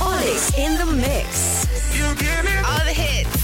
Olix in the mix. You get it? All the hits.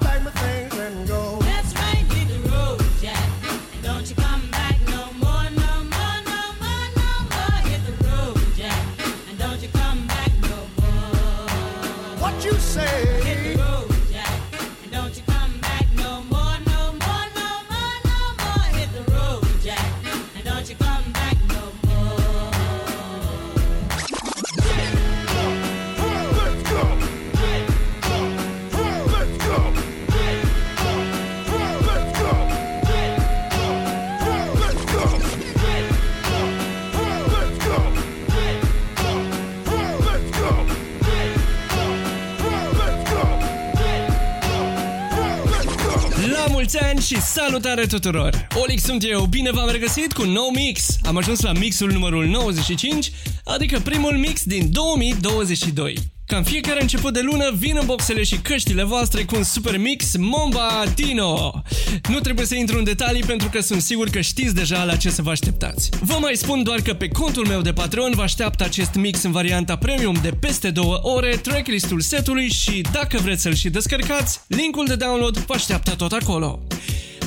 salutare tuturor! Olix sunt eu, bine v-am regăsit cu un nou mix. Am ajuns la mixul numărul 95, adică primul mix din 2022. Ca în fiecare început de lună, vin în boxele și căștile voastre cu un super mix Momba Dino. Nu trebuie să intru în detalii pentru că sunt sigur că știți deja la ce să vă așteptați. Vă mai spun doar că pe contul meu de Patreon vă așteaptă acest mix în varianta premium de peste 2 ore, tracklistul setului și dacă vreți să-l și descărcați, linkul de download vă așteaptă tot acolo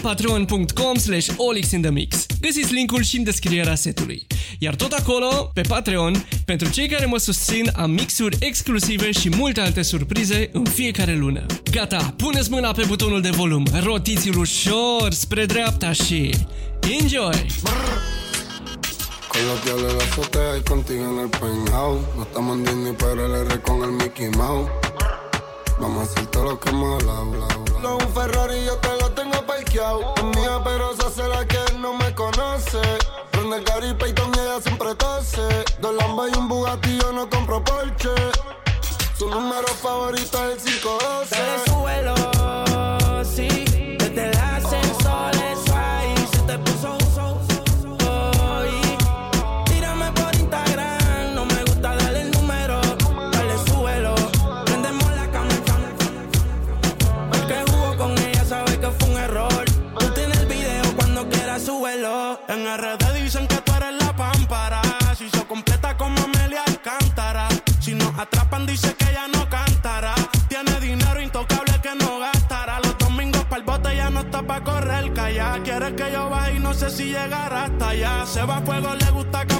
patreon.com slash olixinthemix. Găsiți linkul și în descrierea setului. Iar tot acolo, pe Patreon, pentru cei care mă susțin, am mixuri exclusive și multe alte surprize în fiecare lună. Gata, puneți mâna pe butonul de volum, rotiți-l ușor spre dreapta și... Enjoy! Con los diablos en la azotea y contigo en el penthouse. No estamos en Disney, pero el R con el Mickey Mouse. Vamos a hacer todo lo que hemos hablado. bla, bla. No, un Ferrari yo te lo tengo parqueado. Es mía, pero se hace la que no me conoce. Prende el Gary Payton y ella siempre tose. Dos Lambas y un Bugatti yo no compro Porsche. Su número favorito es el 512. Que yo baje y no sé si llegará hasta allá. Se va a fuego, le gusta capotear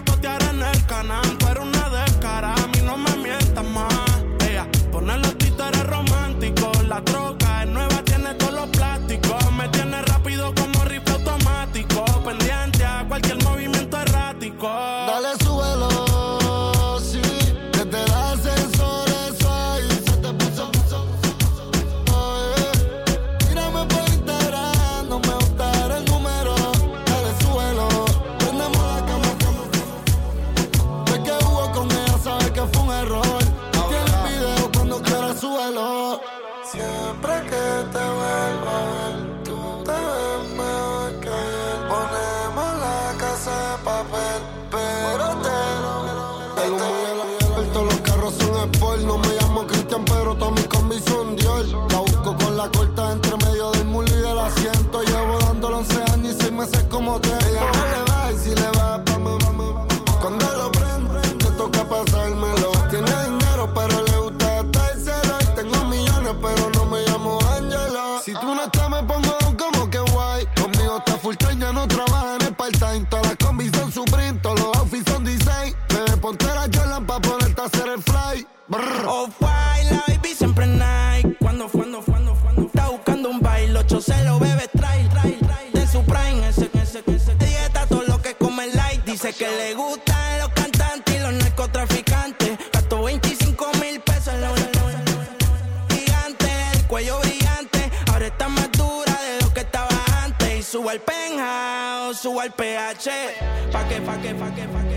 le gustan los cantantes y los narcotraficantes. Gastó 25 mil pesos en los gigante, el cuello brillante. Ahora está más dura de lo que estaba antes. Y subo al penthouse, subo al PH. Pa' que, pa' que, pa' que, pa' que,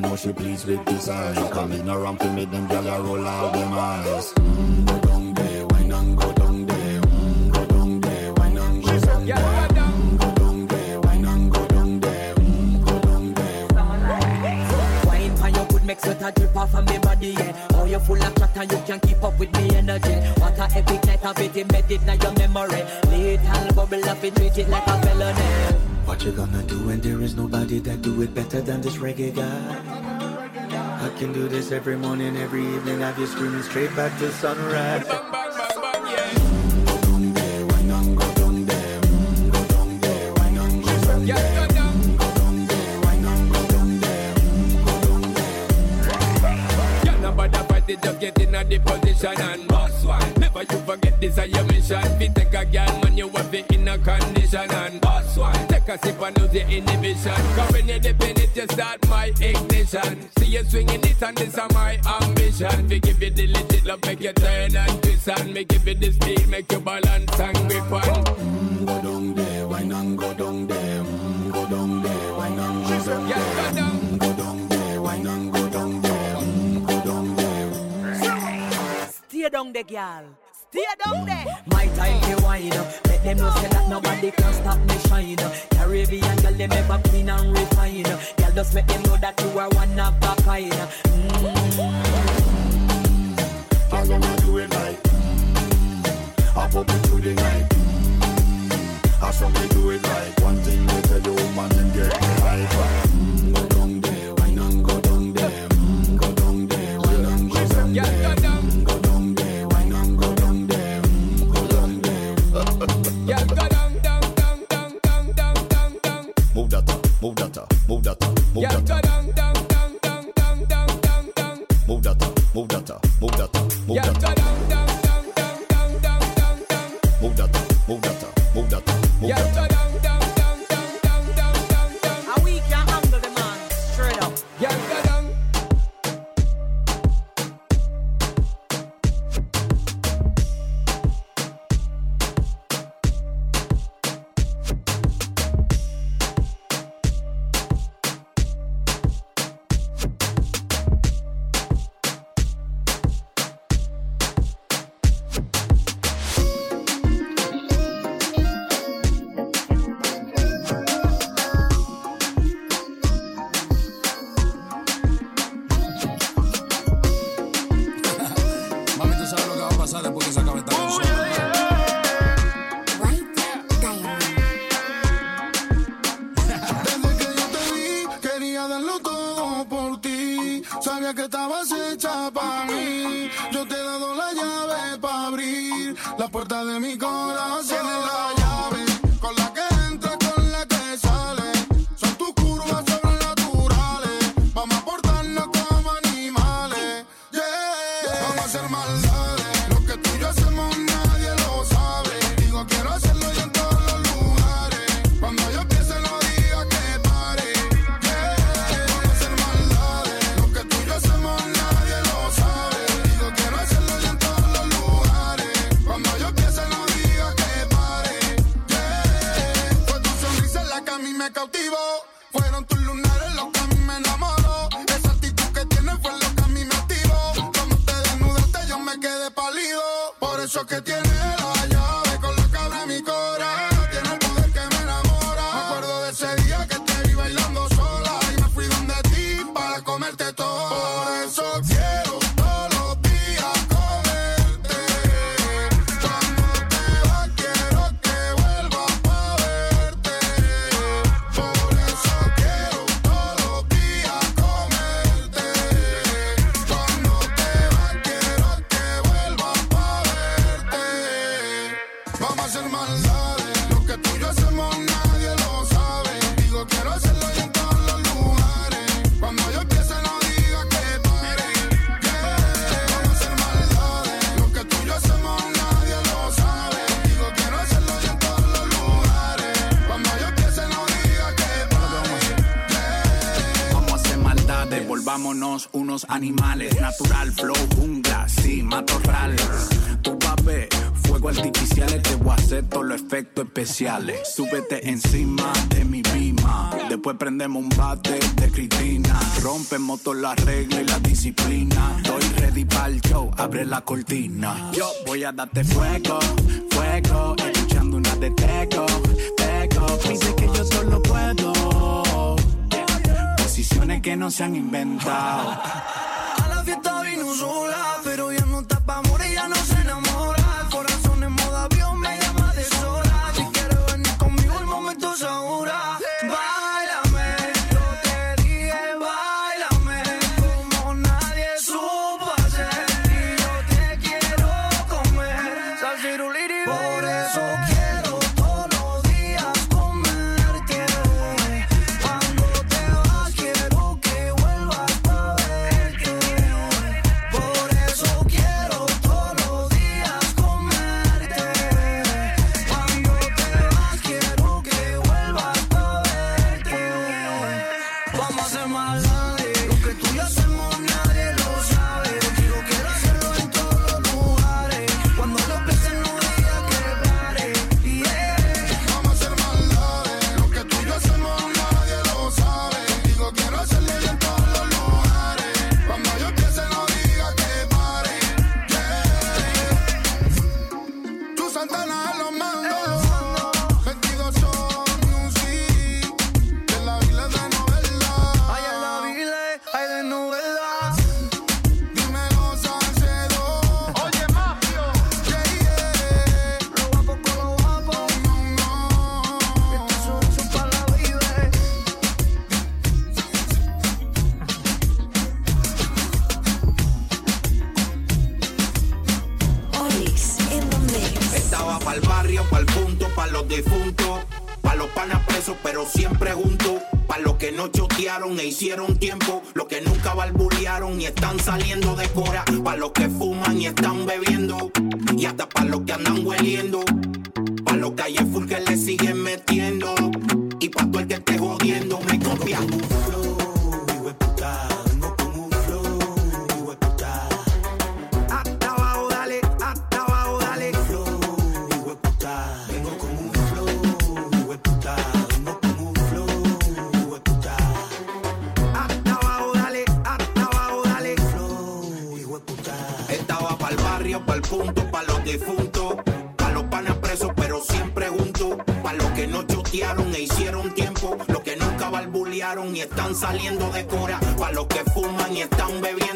face, know she pleased with this eye. Coming around to make them gyal roll out them eyes. Go down there, wine and go down there. Mm, go down there, wine and go down there. Make sweat a drip off of me body, yeah. Oh, you full of chatter, you can't keep up with me energy. What a epic night of it, embedded in your memory. Little bubble up, it treat it like a felony. What you gonna do when there is nobody that do it better than this reggae guy? I can do this every morning, every evening. Have you screaming straight back to sunrise. Just get in a and boss one. Never you forget this is your mission. Fi take a girl, man, you have it in a condition and boss one. Take a sip and lose your inhibition. Cause when you dip in it, you start my ignition. See you swinging it and this is my ambition. We give you the legit love, make you turn and twist and me give you the speed, make you balance and grip on. Mm, Go down there, wine and go down there. Mm, Go down there, wine and go down Yeah, there. go down. Mm, Go down there, wine and go down there. Mm, Go down there. Stay down there, girl. Stay down there. My time to wine up. Let them know say that nobody can stop me shine. Caribbean girl, them ever clean and refine. Girl, just make them know that you are one of a kind. I wanna do it like mm, I pop it through the night mm, I saw me do it like Sabía que estabas hecha para mí. Yo te he dado la llave para abrir la puerta de mi corazón. vamos a hacer maldades. Lo que tú y yo hacemos nadie lo sabe. Digo, quiero hacerlo en todos los lugares. Cuando yo empiece no diga que pare. Vamos a hacer maldades. Lo que tú y yo hacemos nadie lo sabe. Digo, quiero hacerlo en todos los lugares. Cuando yo empiece no diga que pare. Vamos a hacer maldades. Volvámonos unos animales. Natural, flow, jungla, sí, matorrales. Tu papel Fuego artificiales, te voy a hacer todos los efectos especiales. Súbete encima de mi bima. Después prendemos un bate de Cristina. Rompemos todas las reglas y la disciplina. Estoy ready para el show, abre la cortina. Yo voy a darte fuego, fuego. Escuchando una de teco, teco. Dice que yo solo puedo. Posiciones que no se han inventado. están saliendo de cora, para los que fuman y están bebiendo.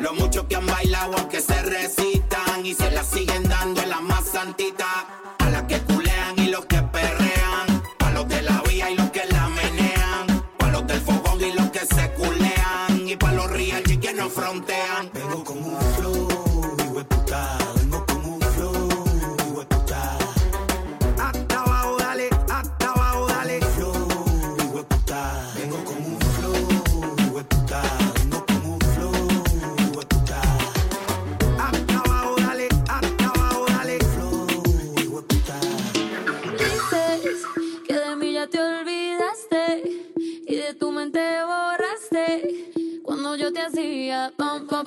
Lo mucho que han bailado aunque se resistan. Y se la siguen dando en la más santita. A las que culean y los que perrean. Pa' los de la vía y los que la menean. Pa' los del fogón y los que se culean. Y pa' los real que no frontean.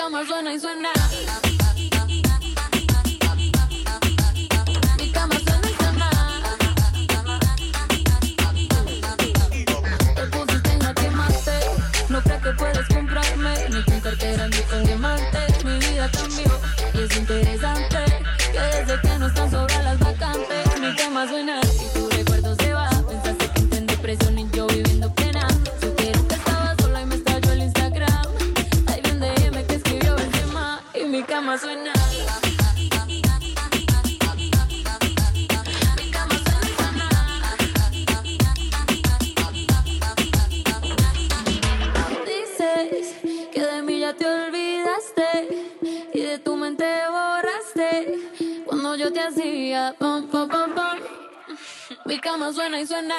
cama suena y suena. Mi cama suena y suena. Te pusiste en jaque mate, No crees que puedes comprarme Ni con cartera ni con diamantes suena y suena.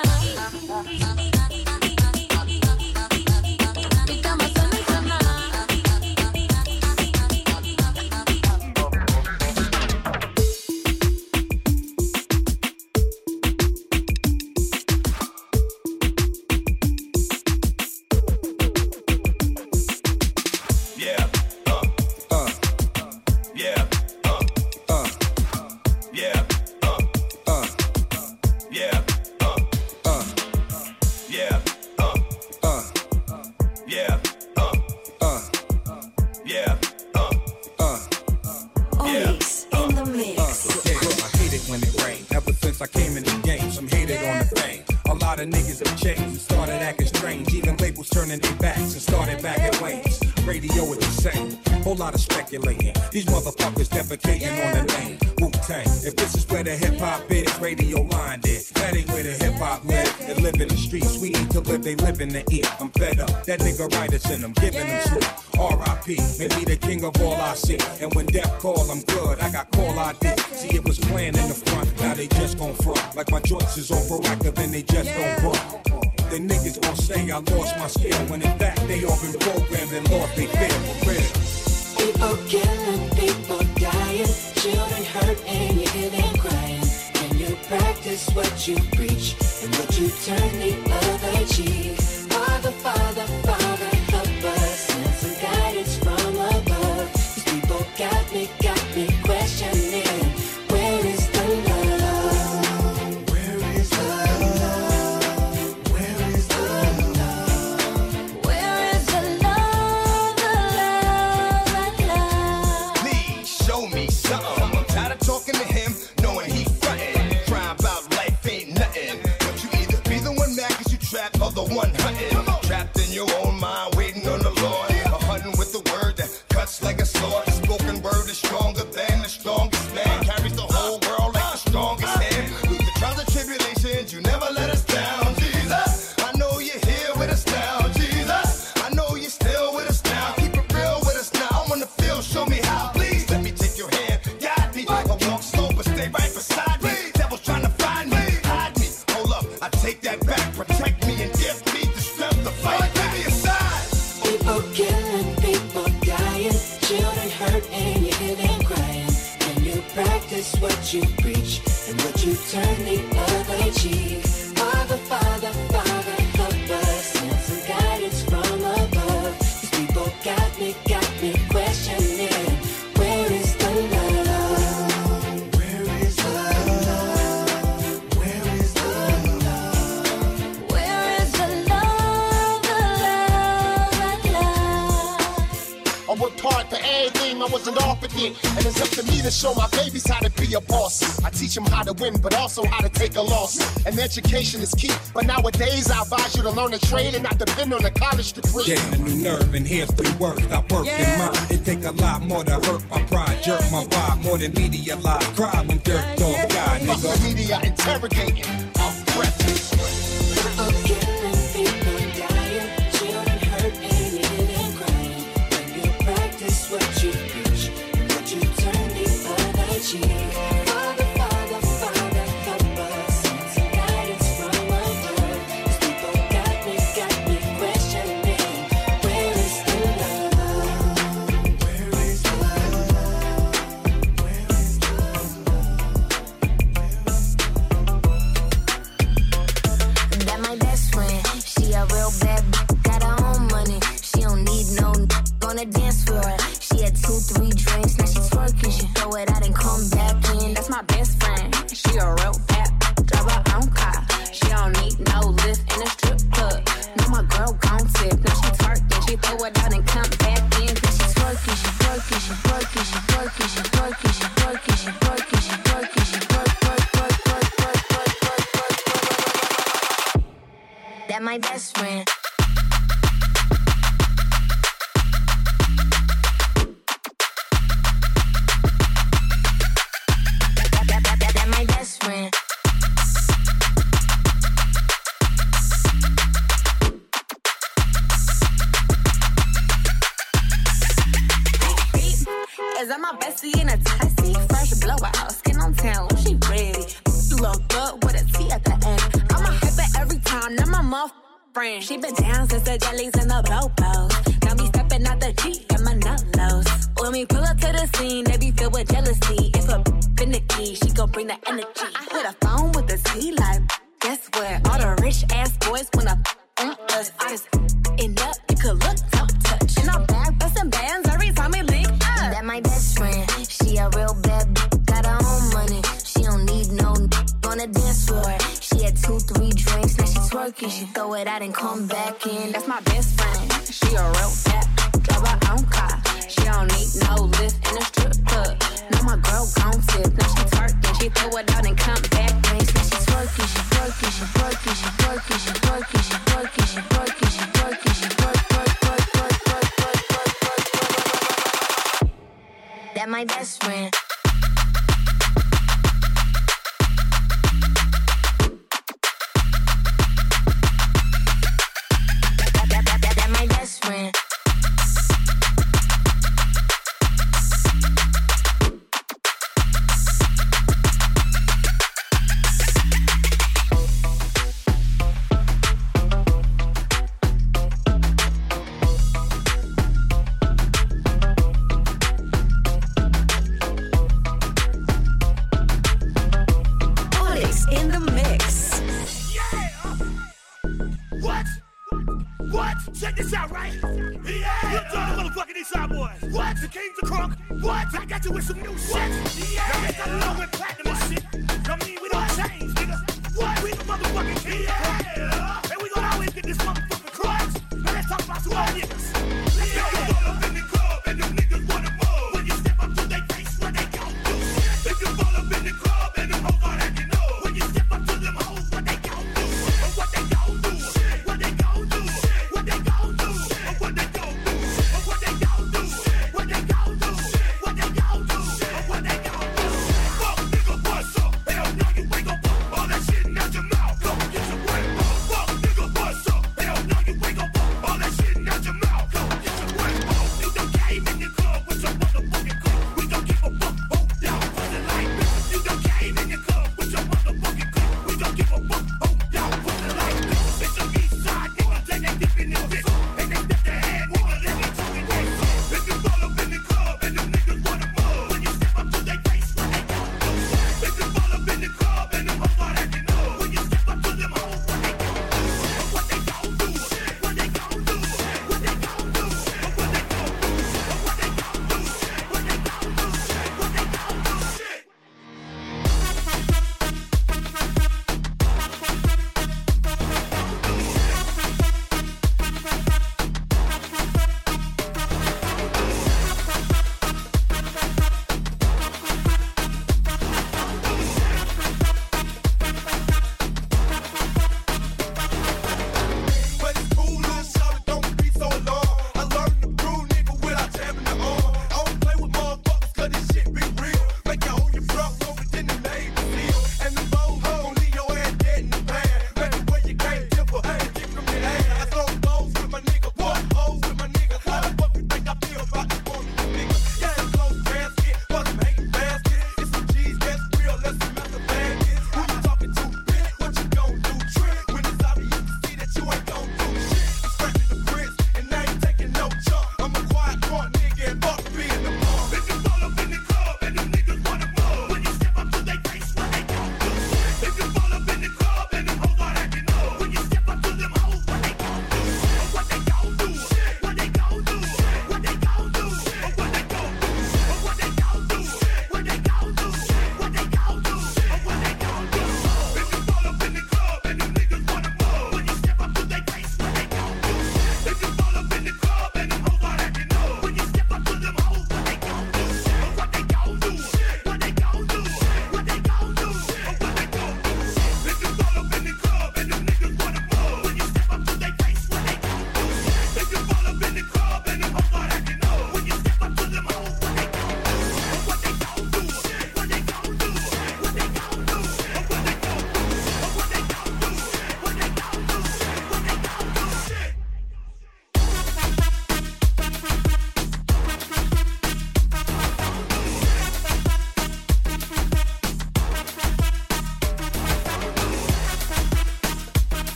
Turning their backs and started back at ways. Radio is the same. Whole lot of speculating. These motherfuckers defecating on the name. Wu Tang. If this is where the hip hop is, radio is. That ain't where the hip hop live. They live in the streets. We eat to live, they live in the ear. I'm fed up. That nigga writers in them, giving them sleep. R.I.P. Maybe the king of all I see. And when death call, I'm good. I got call ID. See, it was planned in the front. Now they just gon' front. Like my joints is on Proactiv and they just don't run. The niggas gon' say I lost my skill when in fact they all been programmed and lost they feel for real. People killing, people dying, children hurt and you hear them crying. Can you practice what you preach and what you turn the other cheek? Father, Father, trap of the one hunting. Education is key, but nowadays I advise you to learn a trade and not depend on a college degree. Getting a new nerve and here's the work. I work yeah. in mine. It take a lot more to hurt my pride. Jerk my vibe more than media lie. Cry when dirt dog yeah. die, nigga. Fuck the media interrogating. Off breath. I'm my bestie in a taxi, Fresh blowout, skin on town, she ready. Look good with a T at the end. I'm a hyper every time, now my mouth friend. She been down since the jellies and the bobos. Now me stepping out the Jeep and my nullos. When we pull up to the scene, they be filled with jealousy. If a finicky, she gon' bring the energy. I hit a phone with a T like, guess what? All the rich ass boys wanna us. I just end up, you could look, don't touch. And I'm back, in. She throw it out and come back in. That's my best friend. She a real fat. Drive her own car. She don't need no lift in a strip club. Now my girl gon' tip. Now she twerking. She throw it out and come back in. Now she twerking. She twerking. She twerking. She twerking. She twerking. She twerking. She twerking. She twerking. She twerk twerk twerk twerk twerk twerk twerk twerk. That my best friend. with some new shit.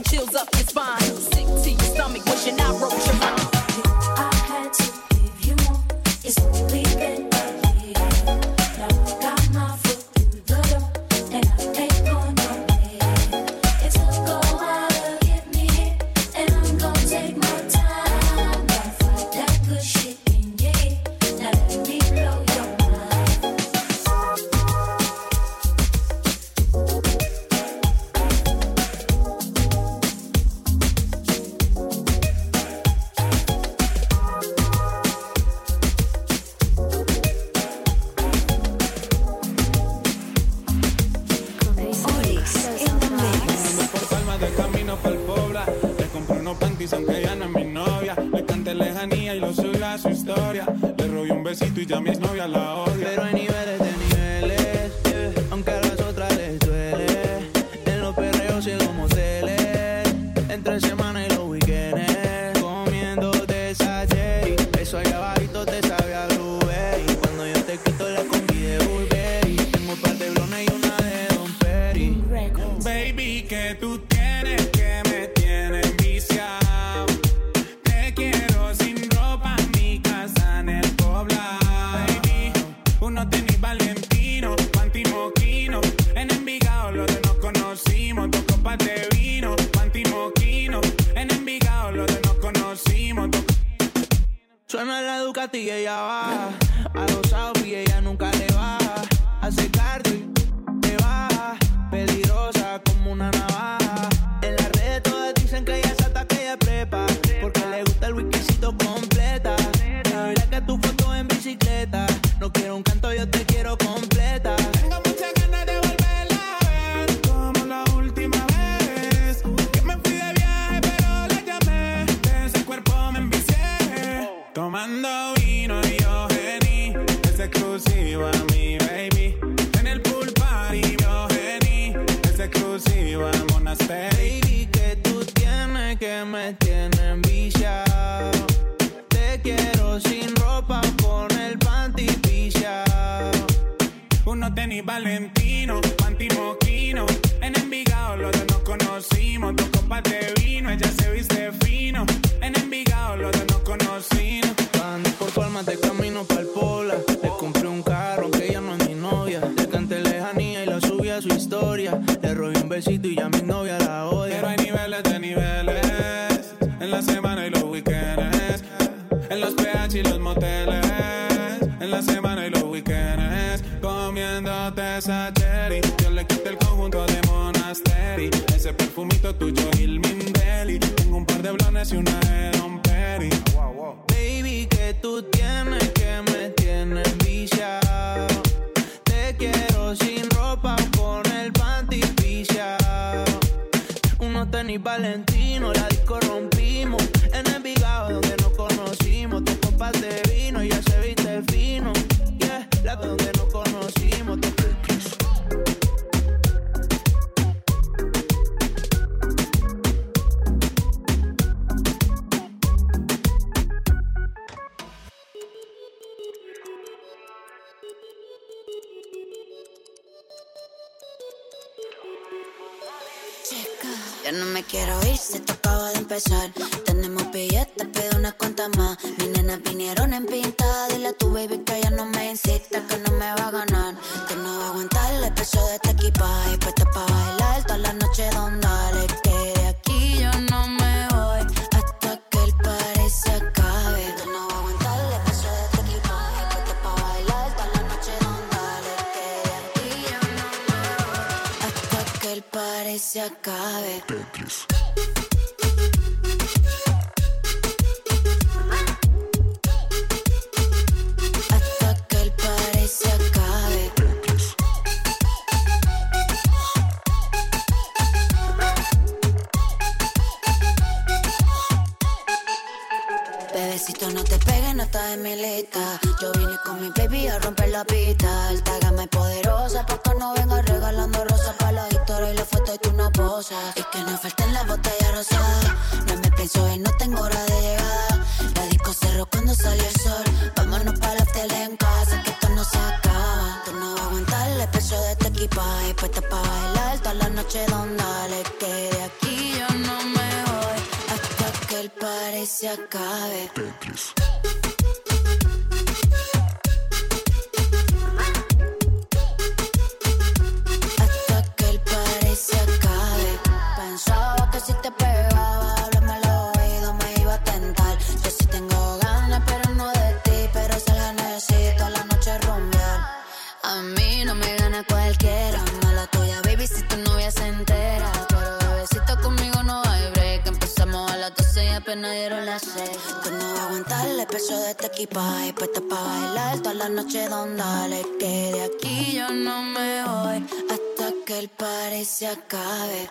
and chills Y ella va a los Alpi, ella no la semana y los weekends comiéndote esa cherry. Yo le quité el conjunto de Monastery, ese perfumito tuyo Gilmin Belly. Tengo un par de blones y una de Don Perry. Baby, que tú tienes que me tienes viciado. Te quiero sin ropa con el panty viciado. Unos tenis valentines sabe dónde nos conocimos. Ya no me quiero ir, se te acaba de empezar. Billetes, pido unas cuantas más. Mis nenas vinieron en pinta. Dile a tu baby que ella no me insista, que no me va a ganar. Que no va a aguantar el peso de este equipaje. Puesta pa' bailar toda la noche donde dale. Que de aquí yo no me voy hasta que el party se acabe. Que no va a aguantar el peso de este equipaje. Puesta pa' bailar toda la noche donde dale. Que de aquí yo no me voy hasta que el party se acabe. Hasta a romper la pista. Alta gama y poderosa, pa' que no venga regalando rosas para la historia y la foto y tú no posas. Y que no falten las botellas rosadas. No me pienso y no tengo hora de llegada. La disco cerró cuando salió el sol. Vámonos para la tele en casa, que esto no se acaba. Tú no vas a aguantar el peso de este equipaje. Puesta pa' bailar toda la noche donde dale. Que de aquí yo no me voy hasta que el party se acabe. Hasta equipaje. Puesta pa' bailar toda la noche donde dale. Que de aquí yo no me voy hasta que el party se acabe.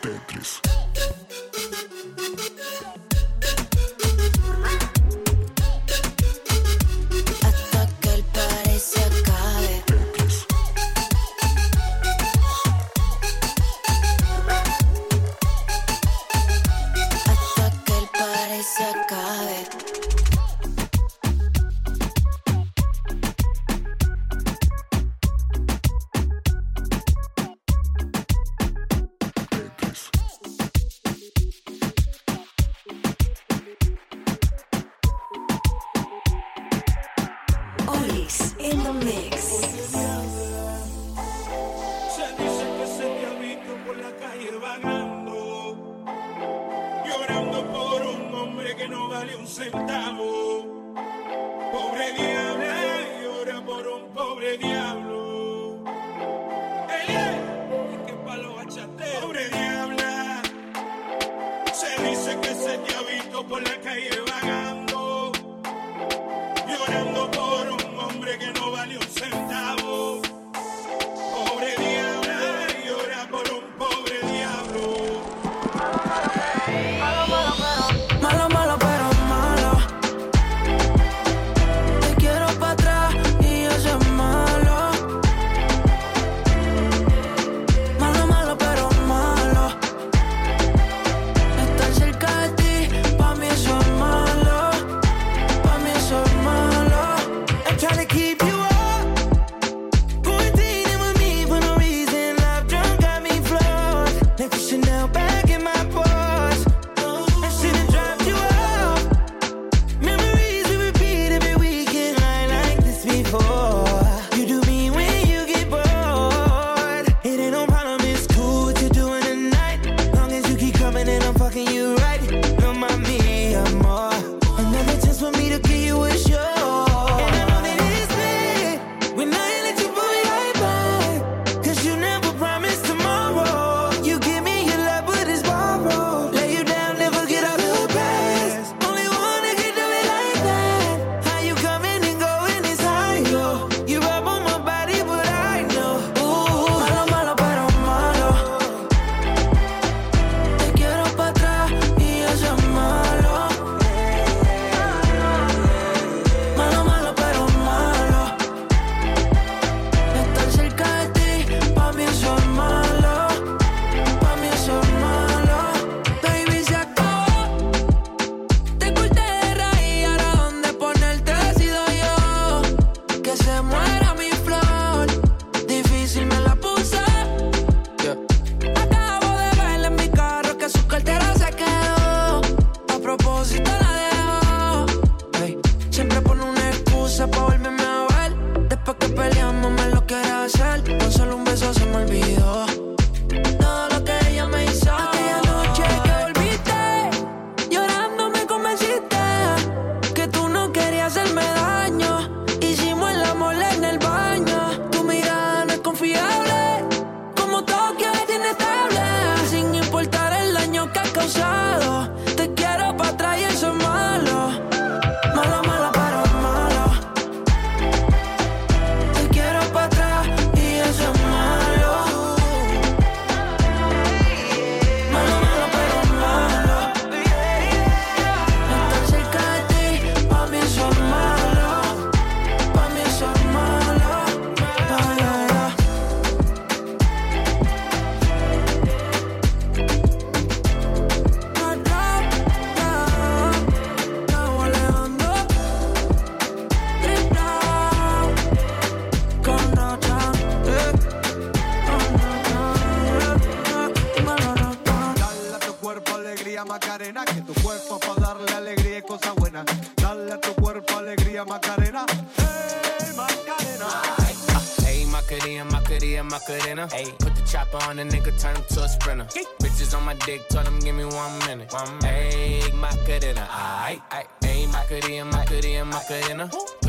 Macarena. Hey, Macarena. Hey, Macarena, Macarena, Macarena. Hey, put the chopper on the nigga, turn him to a sprinter. Bitches on my dick, tell him give me one minute. One minute. Hey, Macarena, aight, aight. Hey, Macarena, Macarena, Macarena. Put the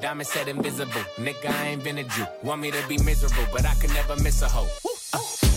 Diamond said invisible. Nigga, I ain't been a Jew. Want me to be miserable, but I can never miss a hoe. I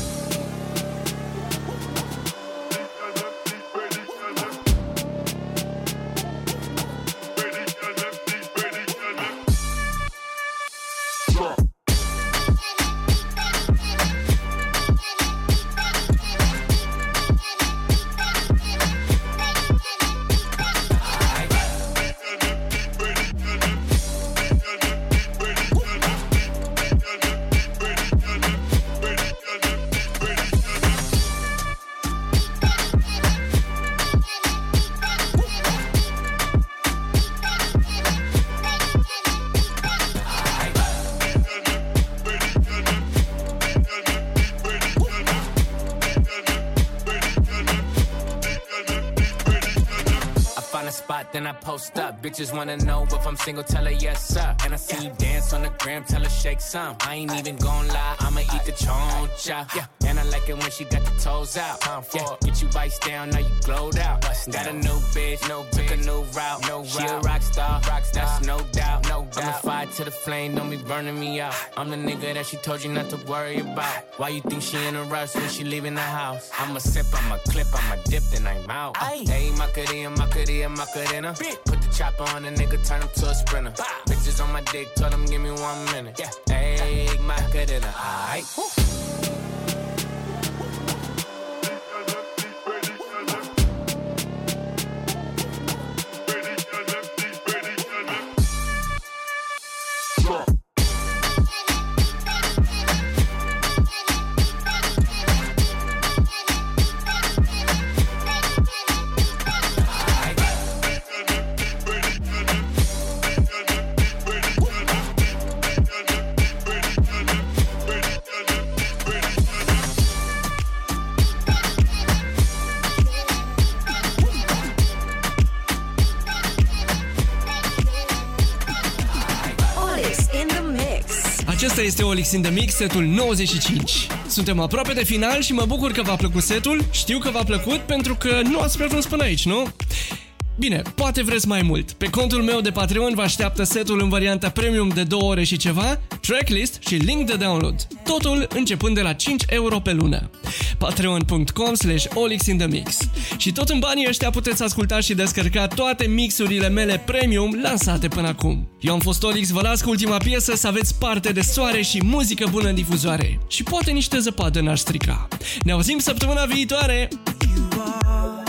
up. Bitches wanna know if I'm single, tell her yes, sir. And I see you dance on the gram, tell her shake some. I ain't even gon' lie, I'ma eat the choncha. Yeah, and I like it when she got the toes out. time Yeah, get you vice down, now you glowed out. Got a new bitch, no took a new route. No she a rock star, rock star, that's no doubt. No doubt. I'm a fire to the flame, don't be burning me out. I'm the nigga that she told you not to worry about. Why you think she in a rush when she leaving the house? I'ma sip, I'ma clip, I'ma dip, then I'm out. Hey, Macarena, Macarena, Macarena. Put the chopper on a nigga, turn him to a sprinter. Bitches on my dick, tell them give me one minute. Yeah, hey, Macarena, aight. Acesta este Olix in the Mix, setul 95. Suntem aproape de final și mă bucur că v-a plăcut setul. Știu că v-a plăcut pentru că nu ați prea ajuns până aici, nu? Bine, poate vreți mai mult. Pe contul meu de Patreon vă așteaptă setul în varianta premium de 2 ore și ceva, tracklist și link de download. Totul începând de la 5 euro pe lună. patreon.com slash olixinthemix Și tot în banii ăștia puteți asculta și descărca toate mixurile mele premium lansate până acum. Eu am fost Olix, vă las cu ultima piesă să aveți parte de soare și muzică bună în difuzoare. Și poate niște zăpadă n-ar strica. Ne auzim săptămâna viitoare! You are